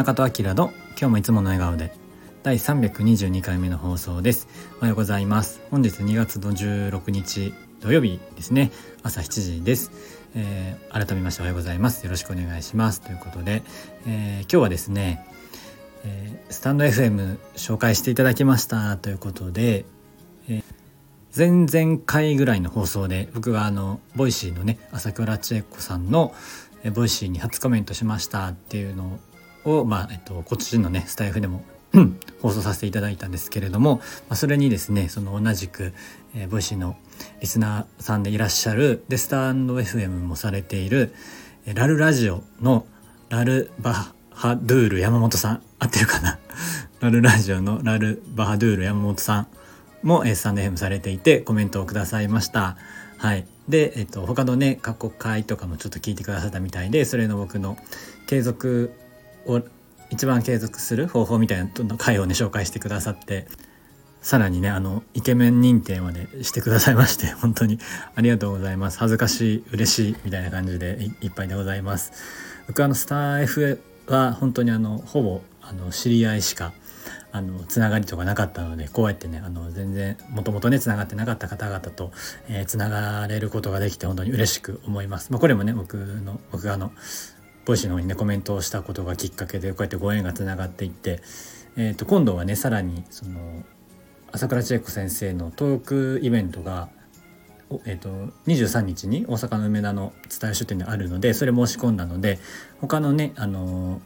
中戸明の今日もいつもの笑顔で第322回目の放送です。おはようございます。本日2月の16日土曜日ですね。朝7時です、えー、改めましておはようございます。よろしくお願いします。ということで、えー、今日はですね、えー、スタンド FM 紹介していただきました。ということで、え前々回ぐらいの放送で僕があのボイシーのね朝倉千恵子さんのボイシーに初コメントしましたっていうのを、まあえっと、こっちのねスタイフでも放送させていただいたんですけれども、まあ、それにですねその同じく、えー、ボイシーのリスナーさんでいらっしゃるでスタンド FM もされているえラルラジオのラルバハドゥール山本さん合ってるかな？ラルラジオのラルバハドゥール山本さんも、えー、スタンド FM されていてコメントをくださいました。はい、で、えっと、他のね過去回とかもちょっと聞いてくださったみたいでそれの僕の継続を一番継続する方法みたいな回をね紹介してくださってさらにねあのイケメン認定までしてくださいまして 本当にありがとうございます恥ずかしい嬉しいみたいな感じでいっぱいでございます僕あのスター F は本当にあのほぼあの知り合いしかあのつながりとかなかったのでこうやってねあの全然もともとねつながってなかった方々と、えー、つながれることができて本当に嬉しく思います。まあ、これもね僕の僕があのボイシーの方にねコメントをしたことがきっかけでこうやってご縁がつながっていって、えー、と今度はねさらにその朝倉千恵子先生のトークイベントがえーと、23日に大阪の梅田の蔦屋書店であるのでそれ申し込んだので他のねあの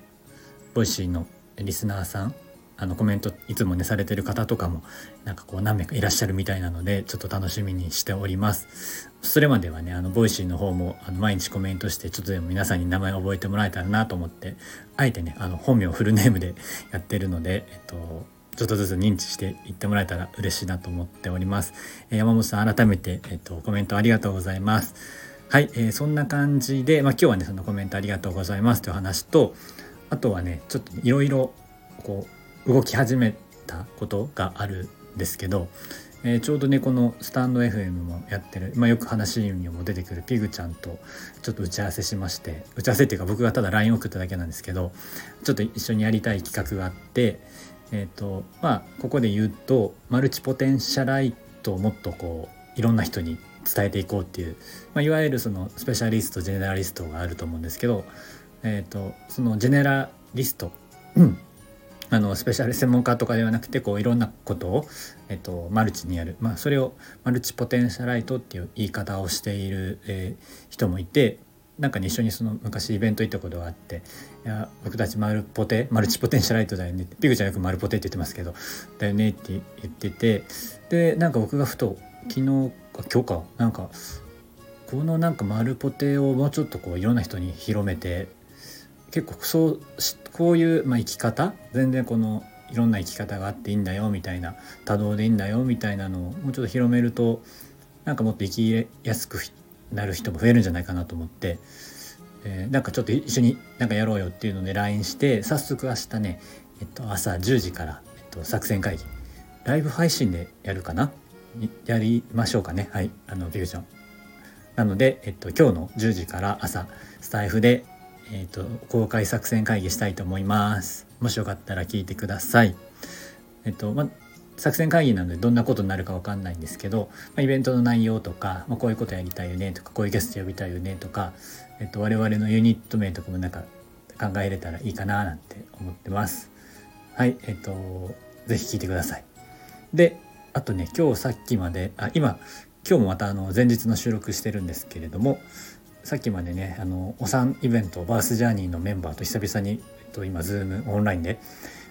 ボイシーのリスナーさんあのコメントいつもねされてる方とかもなんかこう何名かいらっしゃるみたいなのでちょっと楽しみにしておりますそれまではねあのボイシーの方もあの毎日コメントしてちょっとでも皆さんに名前を覚えてもらえたらなと思ってあえてねあの本名フルネームでやってるのでえっとちょっとずつ認知していってもらえたら嬉しいなと思っております。えー、山本さん改めて、えっと、コメントありがとうございます。はい、えー、そんな感じで、まあ、今日はねそのコメントありがとうございますという話とあとはねちょっといろいろこう動き始めたことがあるんですけど、えー、ちょうどねこのスタンド FM もやってる、まあ、よく話にも出てくるピグちゃんとちょっと打ち合わせしまして打ち合わせっていうか僕がただ LINE 送っただけなんですけどちょっと一緒にやりたい企画があってえっ、ー、とまあここで言うとマルチポテンシャライトをもっとこういろんな人に伝えていこうっていう、まあ、いわゆるそのスペシャリストジェネラリストがあると思うんですけど、えー、とそのジェネラリストあのスペシャル専門家とかではなくてこういろんなことを、えっと、マルチにやる、まあ、それをマルチポテンシャライトっていう言い方をしている、えー、人もいてなんかね一緒にその昔イベント行ったことがあって「いや僕たちマルポテマルチポテンシャライトだよね」ピグちゃんよくマルポテって言ってますけど「だよね」って言っててでなんか僕がふと昨日か今日かなんかこのなんかマルポテをもうちょっとこういろんな人に広めて結構そうこういう、まあ、生き方全然このいろんな生き方があっていいんだよみたいな多動でいいんだよみたいなのをもうちょっと広めるとなんかもっと生きやすくなる人も増えるんじゃないかなと思って、えー、なんかちょっと一緒になんかやろうよっていうので LINE して早速明日ね、えっと、朝10時から、えっと、作戦会議ライブ配信でやるかな？やりましょうかね？はいあのビュージョン。なので、えっと、今日の10時から朝スタイフでえーと、公開作戦会議したいと思います。もしよかったら聞いてください。えっ、とま作戦会議なのでどんなことになるか分かんないんですけど、ま、イベントの内容とか、ま、こういうことやりたいよねとかこういうゲスト呼びたいよねとか、えっと、我々のユニット名とかもなんか考えれたらいいかななんて思ってます。はいえっと是非聞いてください。であとね今日さっきまであ今今日もまたあの前日の収録してるんですけれどもさっきまでねあのお産イベントバースジャーニーのメンバーと久々に、えっと、今ズームオンラインで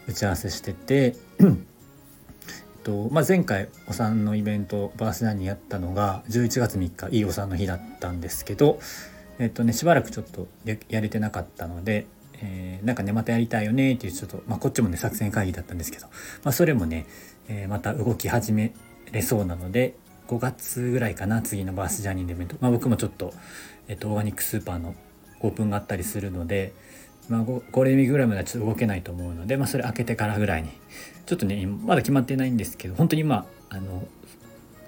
打ち合わせしててえっとまあ、前回お産のイベントバースジャーニーやったのが11月3日いいお産の日だったんですけどえっとねしばらくちょっとやれてなかったのでえー、なんかねまたやりたいよねっていうちょっと、まあ、こっちもね作戦会議だったんですけど、まあ、それもね、えー、また動き始めれそうなので5月ぐらいかな次のバースジャーニーのイベント、まあ、僕もちょっとえっと、オーガニックスーパーのオープンがあったりするので、まあ、ゴールデンウィークぐらいまではちょっと動けないと思うので、まあ、それ開けてからぐらいに。ちょっとねまだ決まってないんですけど本当に今あの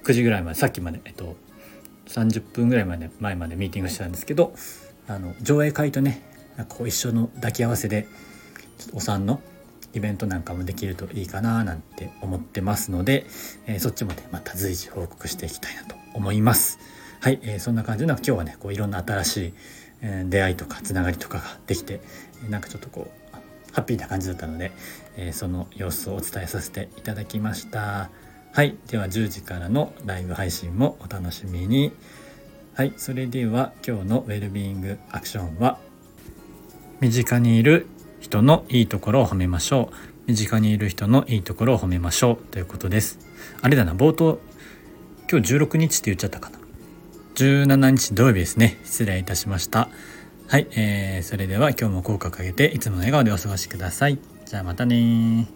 9時ぐらいまでさっきまで、えっと、30分ぐらいまで前までミーティングしてたんですけどあの上映会とねこう一緒の抱き合わせでお産のイベントなんかもできるといいかななんて思ってますので、えー、そっちもねまた随時報告していきたいなと思います。はい、えー、そんな感じで今日はねこういろんな新しい、えー、出会いとかつながりとかができてなんかちょっとこうハッピーな感じだったので、えその様子をお伝えさせていただきました。はいでは10時からのライブ配信もお楽しみに。はいそれでは今日のウェルビーイングアクションは身近にいる人のいいところを褒めましょう。身近にいる人のいいところを褒めましょう。ということです。あれだな冒頭今日16日って言っちゃったかな。17日土曜日ですね。失礼いたしました。はい、えー、それでは今日も口角上げていつもの笑顔でお過ごしください。じゃあまたね